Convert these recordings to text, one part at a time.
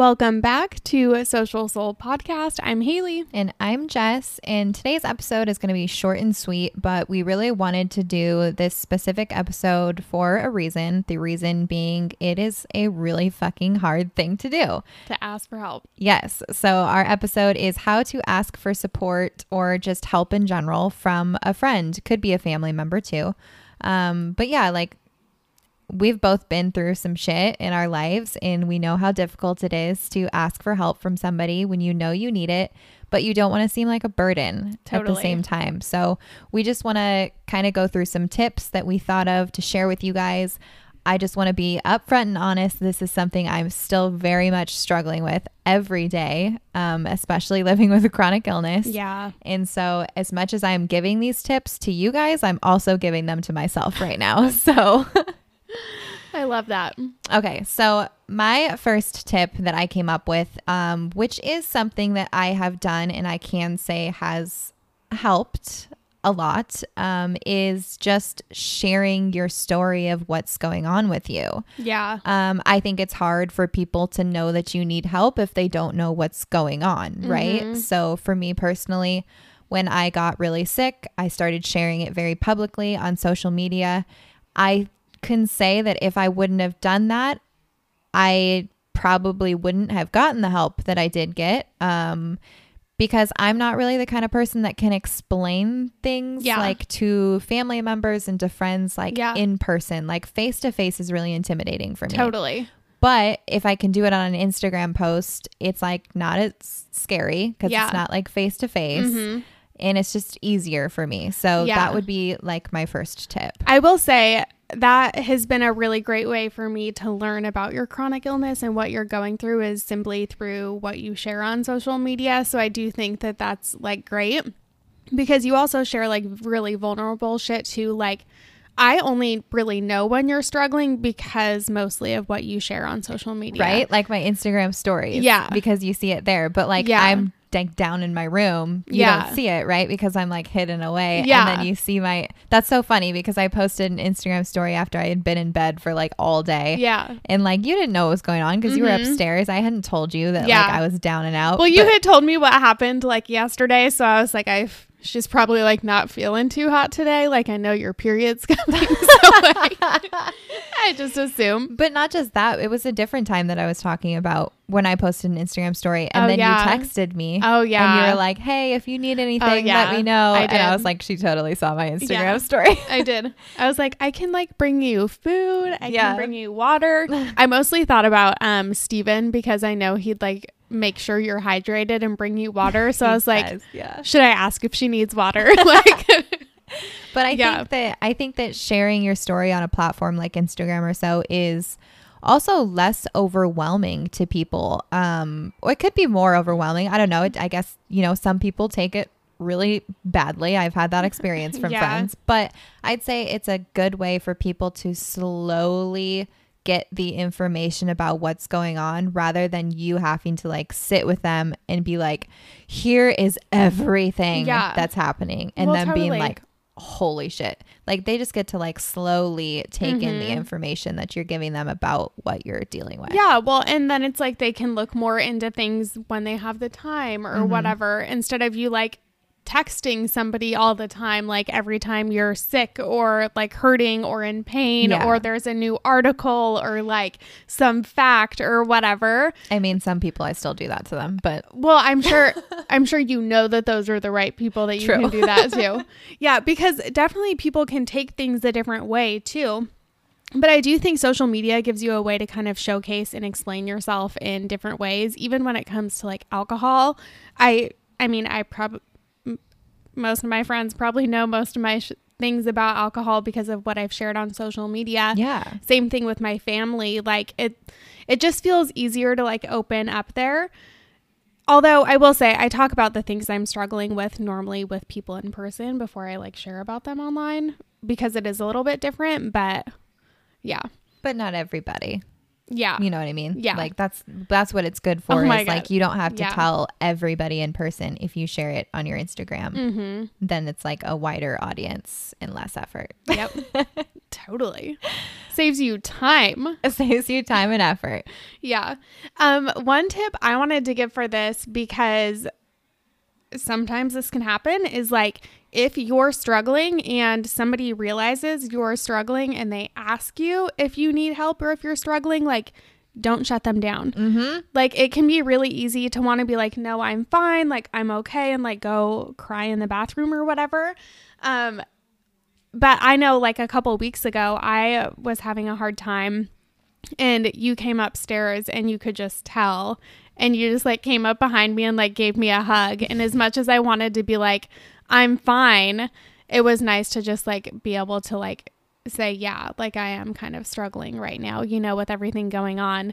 Welcome back to Social Soul Podcast. I'm Haley. And I'm Jess. And today's episode is going to be short and sweet, but we really wanted to do this specific episode for a reason. The reason being it is a really fucking hard thing to do. To ask for help. Yes. So our episode is how to ask for support or just help in general from a friend. Could be a family member too. Um, but yeah, like we've both been through some shit in our lives and we know how difficult it is to ask for help from somebody when you know you need it but you don't want to seem like a burden Totally. at the same time so we just want to kind of go through some tips that we thought of to share with you guys i just want to be upfront and honest this is something i'm still very much struggling with every day um, especially living with a chronic illness Yeah. and so, as much as I'm giving these tips to you guys, I'm also giving them to myself right now. So, I love that. okay. So, my first tip that I came up with, um, which is something that I have done and I can say has helped a lot, um, is just sharing your story of what's going on with you. Yeah. Um, I think it's hard for people to know that you need help if they don't know what's going on, right? So, for me personally, when I got really sick, I started sharing it very publicly on social media. I can say that if I wouldn't have done that, I probably wouldn't have gotten the help that I did get. Um, because I'm not really the kind of person that can explain things Yeah. like to family members and to friends like Yeah. in person. Like face to face is really intimidating for me. Totally. But if I can do it on an Instagram post, it's like not as scary because Yeah. it's not like face to face and it's just easier for me. So that would be like my first tip. I will say that has been a really great way for me to learn about your chronic illness and what you're going through is simply through what you share on social media. So I do think that that's like great because you also share like really vulnerable shit too. Like, I only really know when you're struggling because mostly of what you share on social media. Right? Like my Instagram stories. Yeah. Because you see it there. But like Yeah. I'm like down in my room. You Yeah. don't see it, right? Because I'm like hidden away. Yeah. And then you see my that's so funny because I posted an Instagram story after I had been in bed for like all day. Yeah. And like you didn't know what was going on because you were Mhm. upstairs. I hadn't told you that Yeah. like I was down and out. Well, you had told me what happened like yesterday, so I was like, I she's probably like not feeling too hot today. Like I know your period's coming, so like, I just assume. But not just that, it was a different time that I was talking about when I posted an Instagram story and Oh, then yeah. you texted me. Oh yeah, And you were like, hey, if you need anything, yeah. let me know. I And I was like, she totally saw my Instagram Yeah. story. I did. I was like, I can like bring you food. I can bring you water. I mostly thought about um Steven because I know he'd like make sure you're hydrated and bring you water. So I was like, Yes, yeah. should I ask if she needs water? like, But I Yeah. think that I think that sharing your story on a platform like Instagram or so is also less overwhelming to people. Um, or it could be more overwhelming. I don't know. It, I guess you know some people take it really badly. I've had that experience from Yeah. friends, but I'd say it's a good way for people to slowly get the information about what's going on rather than you having to like sit with them and be like here is everything Yeah. that's happening and Well, then being like holy shit like they just get to like slowly take in the Mhm. information that you're giving them about what you're dealing with Yeah, well, and then it's like they can look more into things when they have the time or Mhm. whatever instead of you like texting somebody all the time like every time you're sick or like hurting or in pain Yeah. or there's a new article or like some fact or whatever. i mean some people i still do that to them but Well, I'm sure I'm sure you know that those are the right people that you True. can do that to. yeah, because definitely people can take things a different way too. But I do think social media gives you a way to kind of showcase and explain yourself in different ways, even when it comes to like alcohol. I I mean, I probably most of my friends probably know most of my sh- things about alcohol because of what I've shared on social media. Yeah. Same thing with my family. Like it it just feels easier to like open up there. Although i will say i talk about the things i'm struggling with normally with people in person before i like share about them online because it is a little bit different but yeah. But not everybody Yeah. You know what I mean? Yeah. Like that's that's what it's good for. Oh is like you don't have to Yeah. tell everybody in person if you share it on your Instagram. Mm-hmm. Then it's like a wider audience and less effort. Yep. totally. Saves you time. it saves you time and effort. Yeah. Um, one tip I wanted to give for this because sometimes this can happen is like if you're struggling and somebody realizes you're struggling and they ask you if you need help or if you're struggling, like don't shut them down. Mm-hmm. Like it can be really easy to want to be like, no, I'm fine, like I'm okay, and like go cry in the bathroom or whatever. Um, but I know like a couple weeks ago, I was having a hard time, and you came upstairs and you could just tell, and you just like came up behind me and like gave me a hug. And as much as I wanted to be like, I'm fine, it was nice to just like be able to like say, yeah, like I am kind of struggling right now, you know, with everything going on.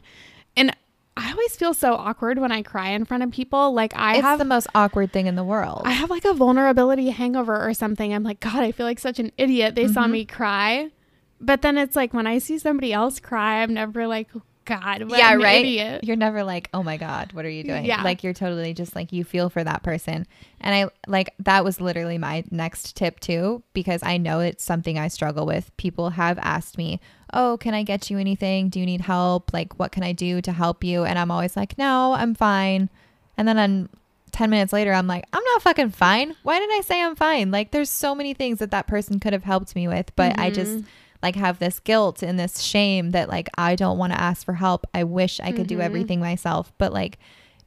And I always feel so awkward when I cry in front of people. Like I It's have the most awkward thing in the world. I have like a vulnerability hangover or something. I'm like, God, I feel like such an idiot. They saw Mhm. me cry. But then it's like when I see somebody else cry, I'm never like, God, what yeah, an right. idiot. You're never like, oh my god, what are you doing? Yeah. Like you're totally just like you feel for that person. And I like that was literally my next tip too because I know it's something I struggle with. People have asked me, "Oh, can I get you anything? Do you need help? Like what can I do to help you?" And I'm always like, "No, I'm fine." And then on 10 minutes later, I'm like, I'm not fucking fine. Why did I say I'm fine? Like, there's so many things that that person could have helped me with, but I just mm-hmm. Like have this guilt and this shame that like I don't want to ask for help. I wish I could do Mhm. everything myself, but like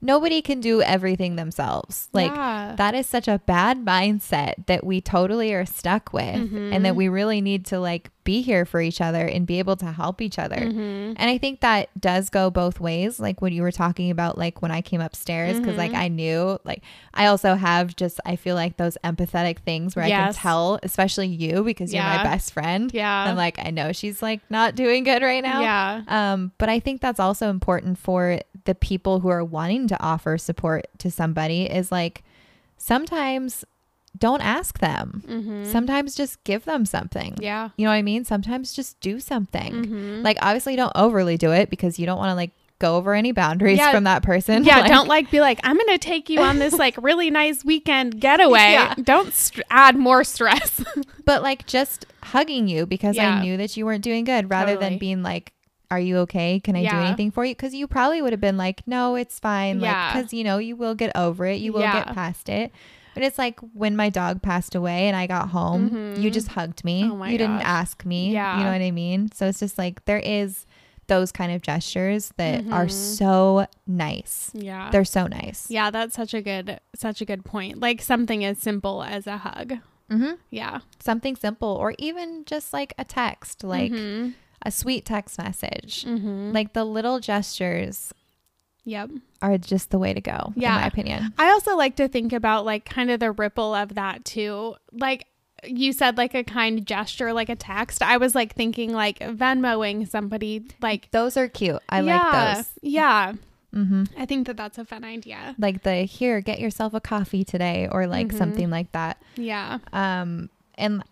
nobody can do everything themselves. Like Yeah. that is such a bad mindset that we totally are stuck with and that we really need to like be here for each other and be able to help each other. Mhm. And I think that does go both ways. Like what you were talking about, like when I came upstairs, because like Mhm. I knew, like I also have just, I feel like those empathetic things where I can tell, especially you, because you're my best friend. Yeah. I'm like, I know she's like not doing good right now. Yeah. Um, but I think that's also important for the people who are wanting to offer support to somebody is like sometimes don't ask them. Mhm. Sometimes just give them something. Yeah. You know what I mean? Sometimes just do something. Mhm. Like obviously don't overly do it because you don't want to like go over any boundaries Yeah. from that person. Yeah, Like, don't like be like, I'm going to take you on this like really nice weekend getaway. Yeah. Don't st- add more stress. but like just hugging you because Yeah. I knew that you weren't doing good rather Totally. than being like are you okay? Can I do anything for you? Because you probably would have been like, no, it's fine. Like, Yeah. because you know, you will get over it. You will get past it. But it's like when my dog passed away and I got home, you Mhm. just hugged me. Oh my you didn't ask me. Yeah. You know what I mean? So it's just like there is those kind of gestures that are Mhm. so nice. yeah. They're so nice. Yeah, that's such a good such a good point. Like something as simple as a hug. Mm-hmm. Yeah. Something simple or even just like a text, like Mhm. a sweet text message. Mhm. Like the little gestures yep. are just the way to go, Yeah. in my opinion. I also like to think about like kind of the ripple of that too. Like you said like a kind gesture like a text. I was like thinking like Venmoing somebody like Those are cute. I yeah, like those. Yeah. Mm-hmm. I think that that's a fun idea. Like the here, get yourself a coffee today, or like Mhm. something like that. Yeah. Um, and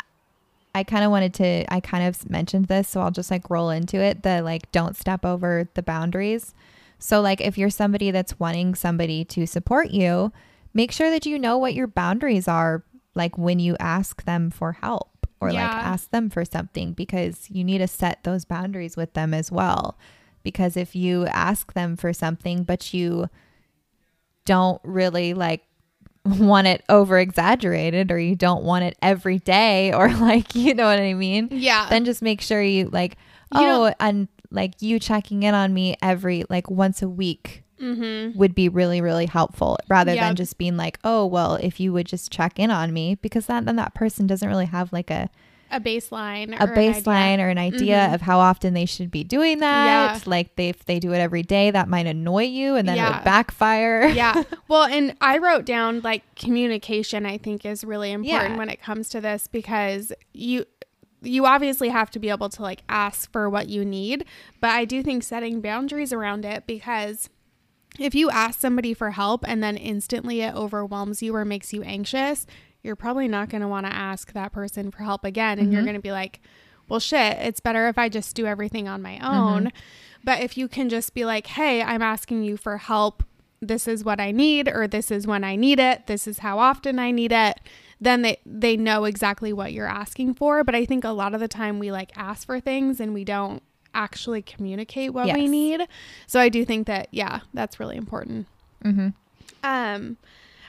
I kind of wanted to, I kind of mentioned this, so I'll just like roll into it. The like, don't step over the boundaries. So, like, if you're somebody that's wanting somebody to support you, make sure that you know what your boundaries are, like when you ask them for help or like ask them for something, because you need to set those boundaries with them as well. Because if you ask them for something, but you don't really like want it over exaggerated or you don't want it every day or like you know what I mean Yeah. then just make sure you like You oh and like you checking in on me every like once a week mm-hmm. would be really really helpful rather Yeah. than just being like oh well if you would just check in on me because that then that person doesn't really have like a A baseline. a or an baseline or an idea Mhm. of how often they should be doing that Yeah. like they if they do it every day that might annoy you and then it would backfire yeah. Well, and I wrote down like communication I think is really important Yeah. when it comes to this because you you obviously have to be able to like ask for what you need, but I do think setting boundaries around it because if you ask somebody for help and then instantly it overwhelms you or makes you anxious, you're probably not going to want to ask that person for help again and you're Mhm. going to be like, well shit, it's better if I just do everything on my own. Mm-hmm. But if you can just be like, hey, I'm asking you for help. This is what I need, or this is when I need it. This is how often I need it. Then they, they know exactly what you're asking for. But I think a lot of the time we like ask for things and we don't actually communicate what we need. So I do think that, yeah, that's really important. Mm-hmm. Um,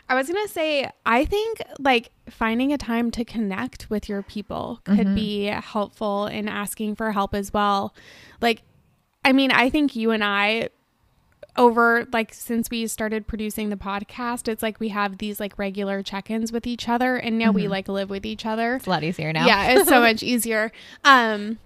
I was gonna say, I think like finding a time to connect with your people could Mhm. be helpful in asking for help as well. Like, I mean, I think you and I, over like since we started producing the podcast, it's like we have these like regular check ins with each other, and now we Mhm. like live with each other. It's a lot easier now. Yeah, it's so much easier. Um,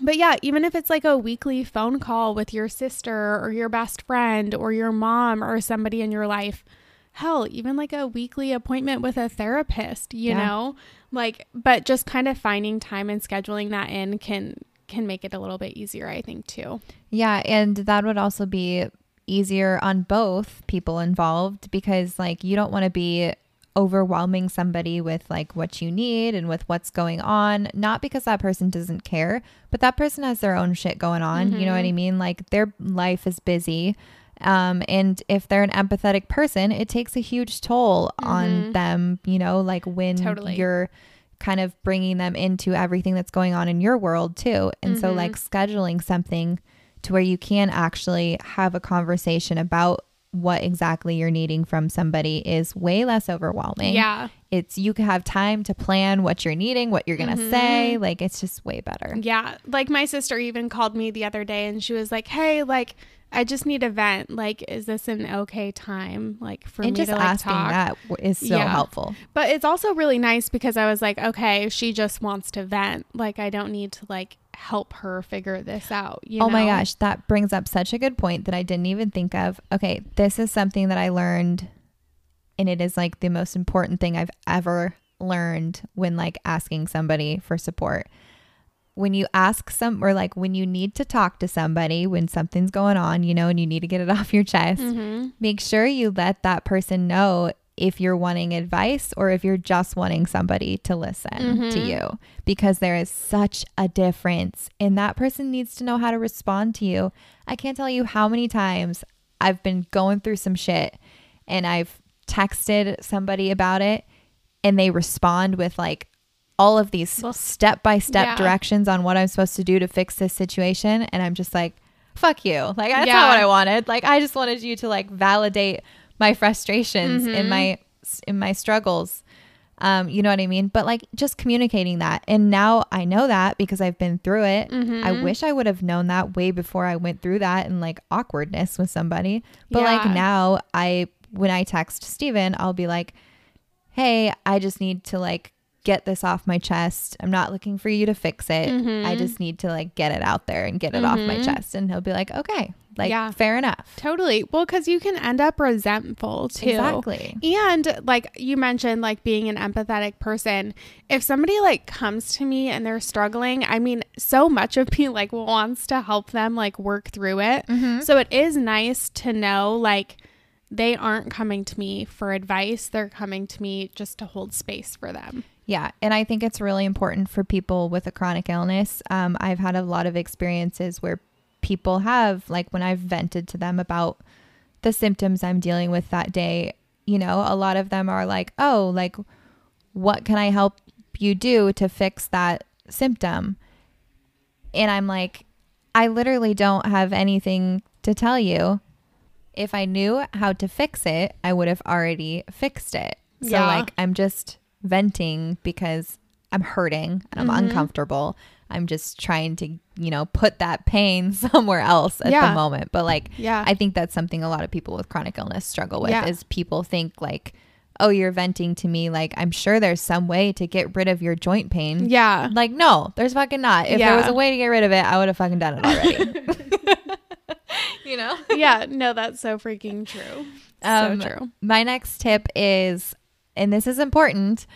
but yeah, even if it's like a weekly phone call with your sister or your best friend or your mom or somebody in your life, hell, even like a weekly appointment with a therapist, you Yeah. know? Like but just kind of finding time and scheduling that in can can make it a little bit easier, I think too. Yeah, and that would also be easier on both people involved because like you don't want to be overwhelming somebody with like what you need and with what's going on not because that person doesn't care but that person has their own shit going on you know what i mean like their life is busy um and if they're an empathetic person it takes a huge toll on Mhm. them you know like when Totally. you're kind of bringing them into everything that's going on in your world too and so Mhm. like scheduling something to where you can actually have a conversation about what exactly you're needing from somebody is way less overwhelming. Yeah. It's you can have time to plan what you're needing, what you're going to Mhm. say. Like it's just way better. Yeah. Like my sister even called me the other day and she was like, Hey, like I just need a vent. Like, is this an okay time? Like for and me just to like asking talk. that is so Yeah. helpful. But it's also really nice because I was like, okay, she just wants to vent. Like I don't need to like help her figure this out. You oh my gosh, that brings up such a good point that I didn't even think of. Okay, this is something that I learned and it is like the most important thing I've ever learned when like asking somebody for support. When you ask some or like when you need to talk to somebody when something's going on, you know, and you need to get it off your chest, Mhm. make sure you let that person know if you're wanting advice or if you're just wanting somebody to listen to Mhm. you because there is such a difference and that person needs to know how to respond to you. I can't tell you how many times I've been going through some shit and I've texted somebody about it and they respond with like all of these step by step directions on what I'm supposed to do to fix this situation and I'm just like fuck you. Like that's Yeah. not what I wanted. Like I just wanted you to like validate my frustrations Mm-hmm. in my in my struggles. Um, you know what I mean? But like just communicating that. And now I know that because I've been through it. Mm-hmm. I wish I would have known that way before I went through that and like awkwardness with somebody. But like now I when I text Steven, I'll be like, Hey, I just need to like get this off my chest. I'm not looking for you to fix it. I Mhm. just need to like get it out there and get it off my Mhm. chest. And he'll be like, Okay, like Yeah. fair enough. Totally. Well, because you can end up resentful too. Exactly. And like you mentioned, like being an empathetic person, if somebody like comes to me and they're struggling, I mean, so much of me like wants to help them like work through it. Mhm. So it is nice to know like they aren't coming to me for advice, they're coming to me just to hold space for them. Yeah, and I think it's really important for people with a chronic illness. Um, I've had a lot of experiences where people have, like, when I've vented to them about the symptoms I'm dealing with that day, you know, a lot of them are like, oh, like, what can I help you do to fix that symptom? And I'm like, I literally don't have anything to tell you. If I knew how to fix it, I would have already fixed it. So, Yeah. like, I'm just venting because I'm hurting and I'm Mhm. uncomfortable. I'm just trying to, you know, put that pain somewhere else at Yeah. the moment. But like, Yeah. I think that's something a lot of people with chronic illness struggle with Yeah. is people think like, oh, you're venting to me. Like, I'm sure there's some way to get rid of your joint pain. yeah. Like, no, there's fucking not. If there was a way to get rid of it, I would have fucking done it already. you know? yeah. No, that's so freaking true. Um, so true. My next tip is, and this is important,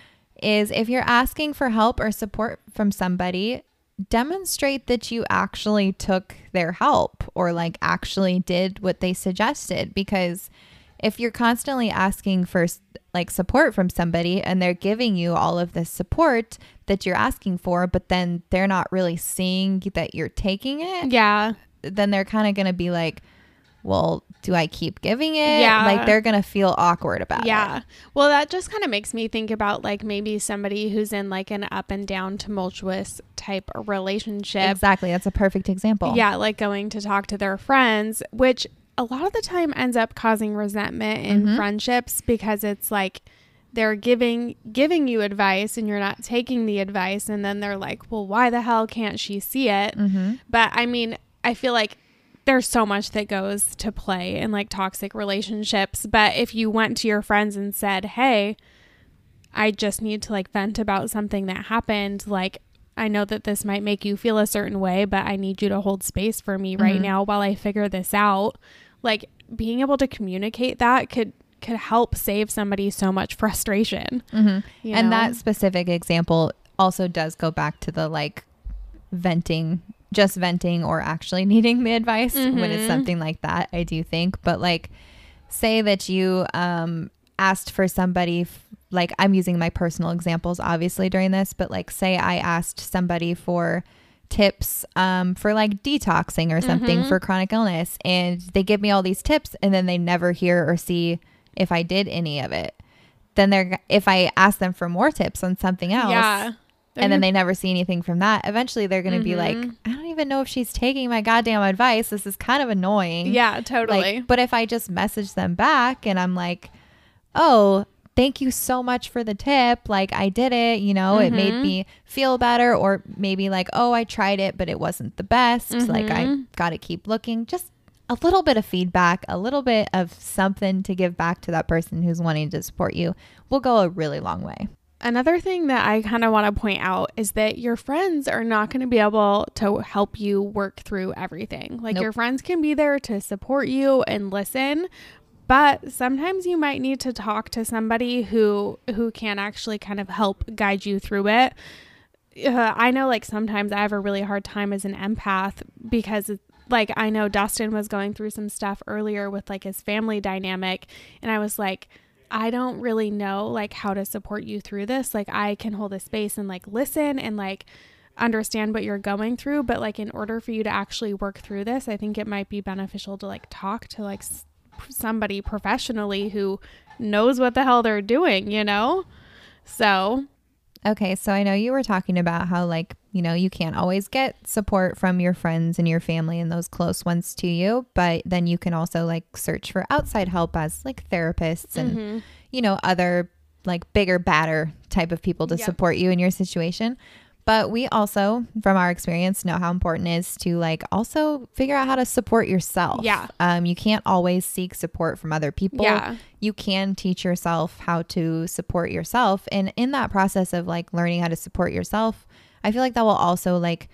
is if you're asking for help or support from somebody, demonstrate that you actually took their help or like actually did what they suggested. Because if you're constantly asking for like support from somebody and they're giving you all of this support that you're asking for, but then they're not really seeing that you're taking it, Yeah. then they're kind of going to be like, well, do I keep giving it? Yeah. Like they're going to feel awkward about it. yeah. Well, that just kind of makes me think about like maybe somebody who's in like an up and down tumultuous type of relationship. Exactly. That's a perfect example. Yeah, like going to talk to their friends, which a lot of the time ends up causing resentment in Mhm. friendships because it's like they're giving giving you advice and you're not taking the advice and then they're like, "Well, why the hell can't she see it?" Mm-hmm. But I mean, I feel like there's so much that goes to play in like toxic relationships. But if you went to your friends and said, Hey, I just need to like vent about something that happened, like, I know that this might make you feel a certain way, but I need you to hold space for me right Mhm. now while I figure this out. Like being able to communicate that could could help save somebody so much frustration. Mm-hmm. you and know? that specific example also does go back to the like venting just venting or actually needing the advice when it's Mhm. something like that i do think but like say that you um asked for somebody f- like i'm using my personal examples obviously during this but like say i asked somebody for tips um, for like detoxing or something Mhm. for chronic illness and they give me all these tips and then they never hear or see if i did any of it then they're if I ask them for more tips on something else, yeah. and then they never see anything from that, eventually they're going to be like, Mhm. I don't even know if she's taking my goddamn advice. This is kind of annoying. Yeah, totally. Like, but if I just message them back and I'm like, oh, thank you so much for the tip. Like, I did it, you know, it made Mhm. me feel better. Or maybe like, oh, I tried it, but it wasn't the best. Like, I Mhm. got to keep looking. Just a little bit of feedback, a little bit of something to give back to that person who's wanting to support you will go a really long way. Another thing that I kind of want to point out is that your friends are not going to be able to help you work through everything. Like Nope. your friends can be there to support you and listen, but sometimes you might need to talk to somebody who who can actually kind of help guide you through it. Uh, I know like sometimes I have a really hard time as an empath because like I know Dustin was going through some stuff earlier with like his family dynamic and I was like I don't really know like how to support you through this. Like I can hold a space and like listen and like understand what you're going through, but like in order for you to actually work through this, I think it might be beneficial to like talk to like somebody professionally who knows what the hell they're doing, you know? So, Okay, so I know you were talking about how, like, you know, you can't always get support from your friends and your family and those close ones to you, but then you can also, like, search for outside help as, like, therapists and, mhm. you know, other, like, bigger, badder type of people to Yep. support you in your situation. But we also, from our experience, know how important it is to, like, also figure out how to support yourself. Yeah. Um, you can't always seek support from other people yeah. you can teach yourself how to support yourself and in that process of like learning how to support yourself i feel like that will also like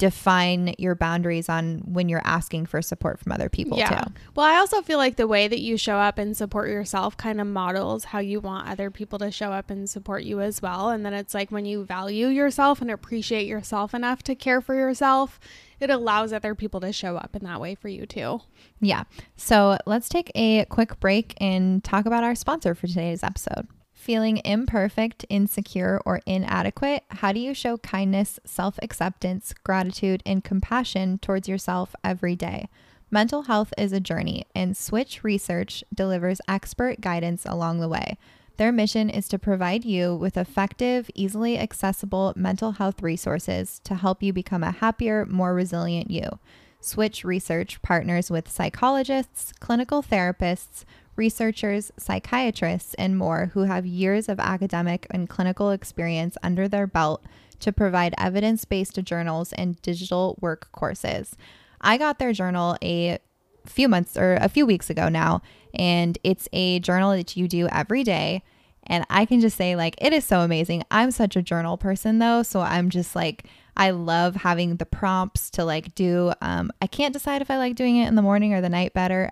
define your boundaries on when you're asking for support from other people yeah. too Well, I also feel like the way that you show up and support yourself kind of models how you want other people to show up and support you as well. And then it's like when you value yourself and appreciate yourself enough to care for yourself, it allows other people to show up in that way for you too. yeah so let's take a quick break and talk about our sponsor for today's episode Feeling imperfect, insecure, or inadequate? How do you show kindness, self acceptance, gratitude, and compassion towards yourself every day? Mental health is a journey, and Switch Research delivers expert guidance along the way. Their mission is to provide you with effective, easily accessible mental health resources to help you become a happier, more resilient you. Switch Research partners with psychologists, clinical therapists, researchers, psychiatrists, and more who have years of academic and clinical experience under their belt to provide evidence based journals and digital work courses. I got their journal a few months or a few weeks ago now, and it's a journal that you do every day. And I can just say, like, it is so amazing. I'm such a journal person, though. So I'm just like, I love having the prompts to like do. Um, I can't decide if I like doing it in the morning or the night better.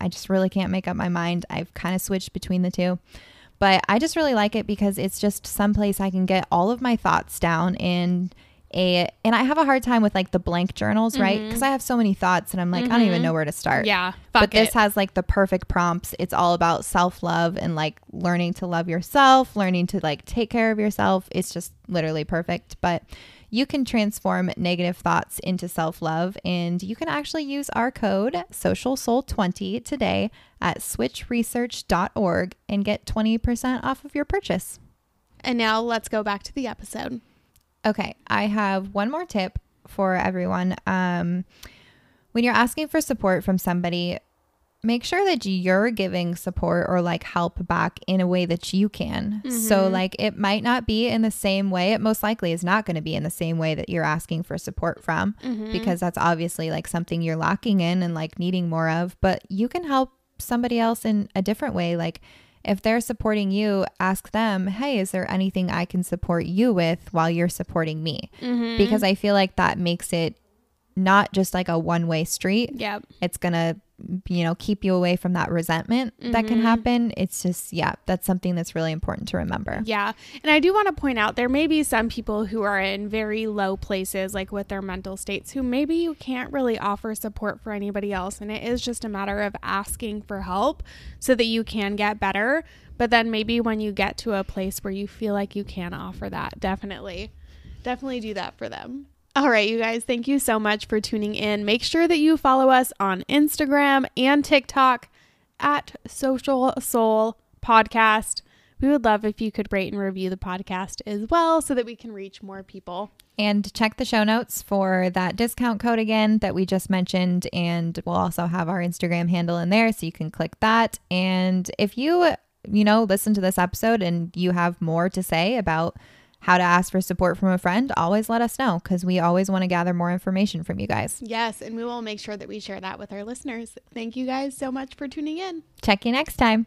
I just really can't make up my mind. I've kind of switched between the two. But I just really like it because it's just someplace I can get all of my thoughts down and a and I have a hard time with like the blank journals, right? Mm-hmm. Because I have so many thoughts and I'm like, I don't even mm-hmm. know where to start. Yeah. but this it. has like the perfect prompts. It's all about self love and like learning to love yourself, learning to like take care of yourself. It's just literally perfect. But you can transform negative thoughts into self love, and you can actually use our code Social Soul 20 today at switchresearch.org and get 20% off of your purchase. And now let's go back to the episode. Okay, I have one more tip for everyone. Um, when you're asking for support from somebody, make sure that you're giving support or like help back in a way that you can. So, mm-hmm. like, it might not be in the same way. It most likely is not going to be in the same way that you're asking for support from mm-hmm. because that's obviously like something you're lacking in and like needing more of. But you can help somebody else in a different way. Like, if they're supporting you, ask them, hey, is there anything I can support you with while you're supporting me? Mm-hmm. Because I feel like that makes it not just like a one way street. Yeah. It's going to, you know, keep you away from that resentment that can mm-hmm. happen. It's just, yeah, that's something that's really important to remember. Yeah. And I do want to point out there may be some people who are in very low places, like with their mental states, who maybe you can't really offer support for anybody else. And it is just a matter of asking for help so that you can get better. But then maybe when you get to a place where you feel like you can offer that, definitely, definitely do that for them. All right, you guys, thank you so much for tuning in. Make sure that you follow us on Instagram and TikTok at Social Soul Podcast. We would love if you could rate and review the podcast as well so that we can reach more people. And check the show notes for that discount code again that we just mentioned. And we'll also have our Instagram handle in there so you can click that. And if you, you know, listen to this episode and you have more to say about how to ask for support from a friend, always let us know because we always want to gather more information from you guys. Yes, and we will make sure that we share that with our listeners. Thank you guys so much for tuning in. Check you next time.